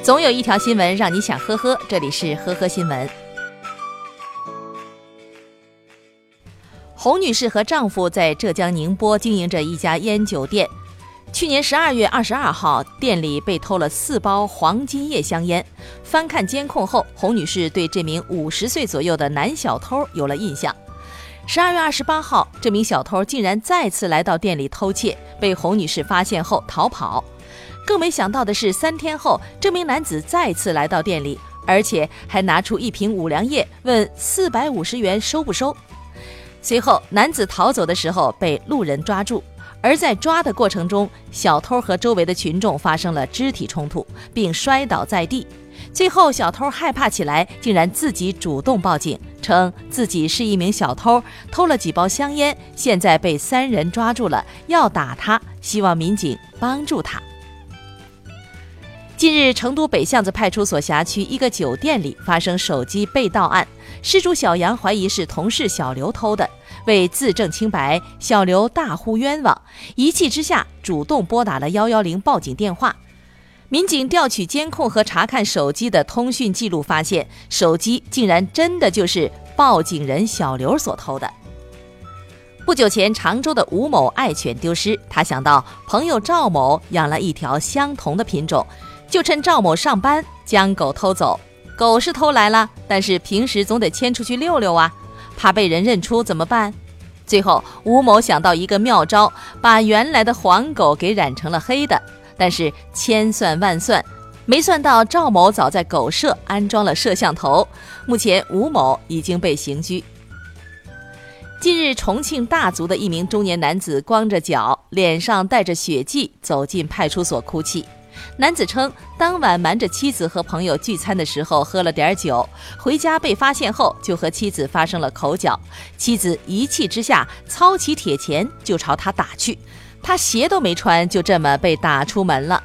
总有一条新闻让你想呵呵，这里是呵呵新闻。洪女士和丈夫在浙江宁波经营着一家烟酒店。去年十二月二十二号，店里被偷了四包黄金叶香烟。翻看监控后，洪女士对这名五十岁左右的男小偷有了印象。十二月二十八号，这名小偷竟然再次来到店里偷窃，被洪女士发现后逃跑。更没想到的是，三天后，这名男子再次来到店里，而且还拿出一瓶五粮液，问四百五十元收不收。随后，男子逃走的时候被路人抓住，而在抓的过程中，小偷和周围的群众发生了肢体冲突，并摔倒在地。最后，小偷害怕起来，竟然自己主动报警，称自己是一名小偷，偷了几包香烟，现在被三人抓住了，要打他，希望民警帮助他。近日，成都北巷子派出所辖区一个酒店里发生手机被盗案，失主小杨怀疑是同事小刘偷的。为自证清白，小刘大呼冤枉，一气之下主动拨打了幺幺零报警电话。民警调取监控和查看手机的通讯记录，发现手机竟然真的就是报警人小刘所偷的。不久前，常州的吴某爱犬丢失，他想到朋友赵某养了一条相同的品种。就趁赵某上班将狗偷走，狗是偷来了，但是平时总得牵出去遛遛啊，怕被人认出怎么办？最后吴某想到一个妙招，把原来的黄狗给染成了黑的。但是千算万算，没算到赵某早在狗舍安装了摄像头。目前吴某已经被刑拘。近日，重庆大足的一名中年男子光着脚，脸上带着血迹，走进派出所哭泣。男子称，当晚瞒着妻子和朋友聚餐的时候喝了点酒，回家被发现后就和妻子发生了口角，妻子一气之下操起铁钳就朝他打去，他鞋都没穿就这么被打出门了。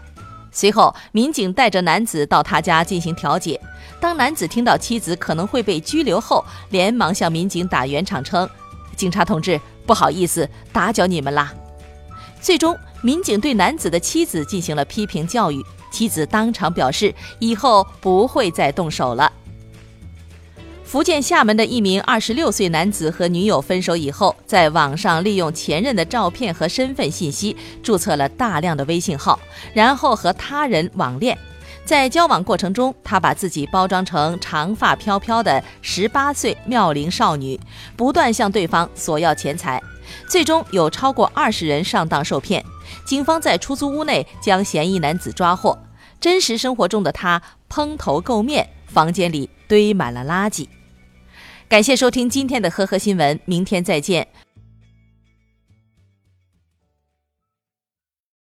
随后，民警带着男子到他家进行调解。当男子听到妻子可能会被拘留后，连忙向民警打圆场，称：“警察同志，不好意思，打搅你们啦。”最终，民警对男子的妻子进行了批评教育，妻子当场表示以后不会再动手了。福建厦门的一名二十六岁男子和女友分手以后，在网上利用前任的照片和身份信息注册了大量的微信号，然后和他人网恋。在交往过程中，他把自己包装成长发飘飘的十八岁妙龄少女，不断向对方索要钱财。最终有超过二十人上当受骗，警方在出租屋内将嫌疑男子抓获。真实生活中的他蓬头垢面，房间里堆满了垃圾。感谢收听今天的呵呵新闻，明天再见。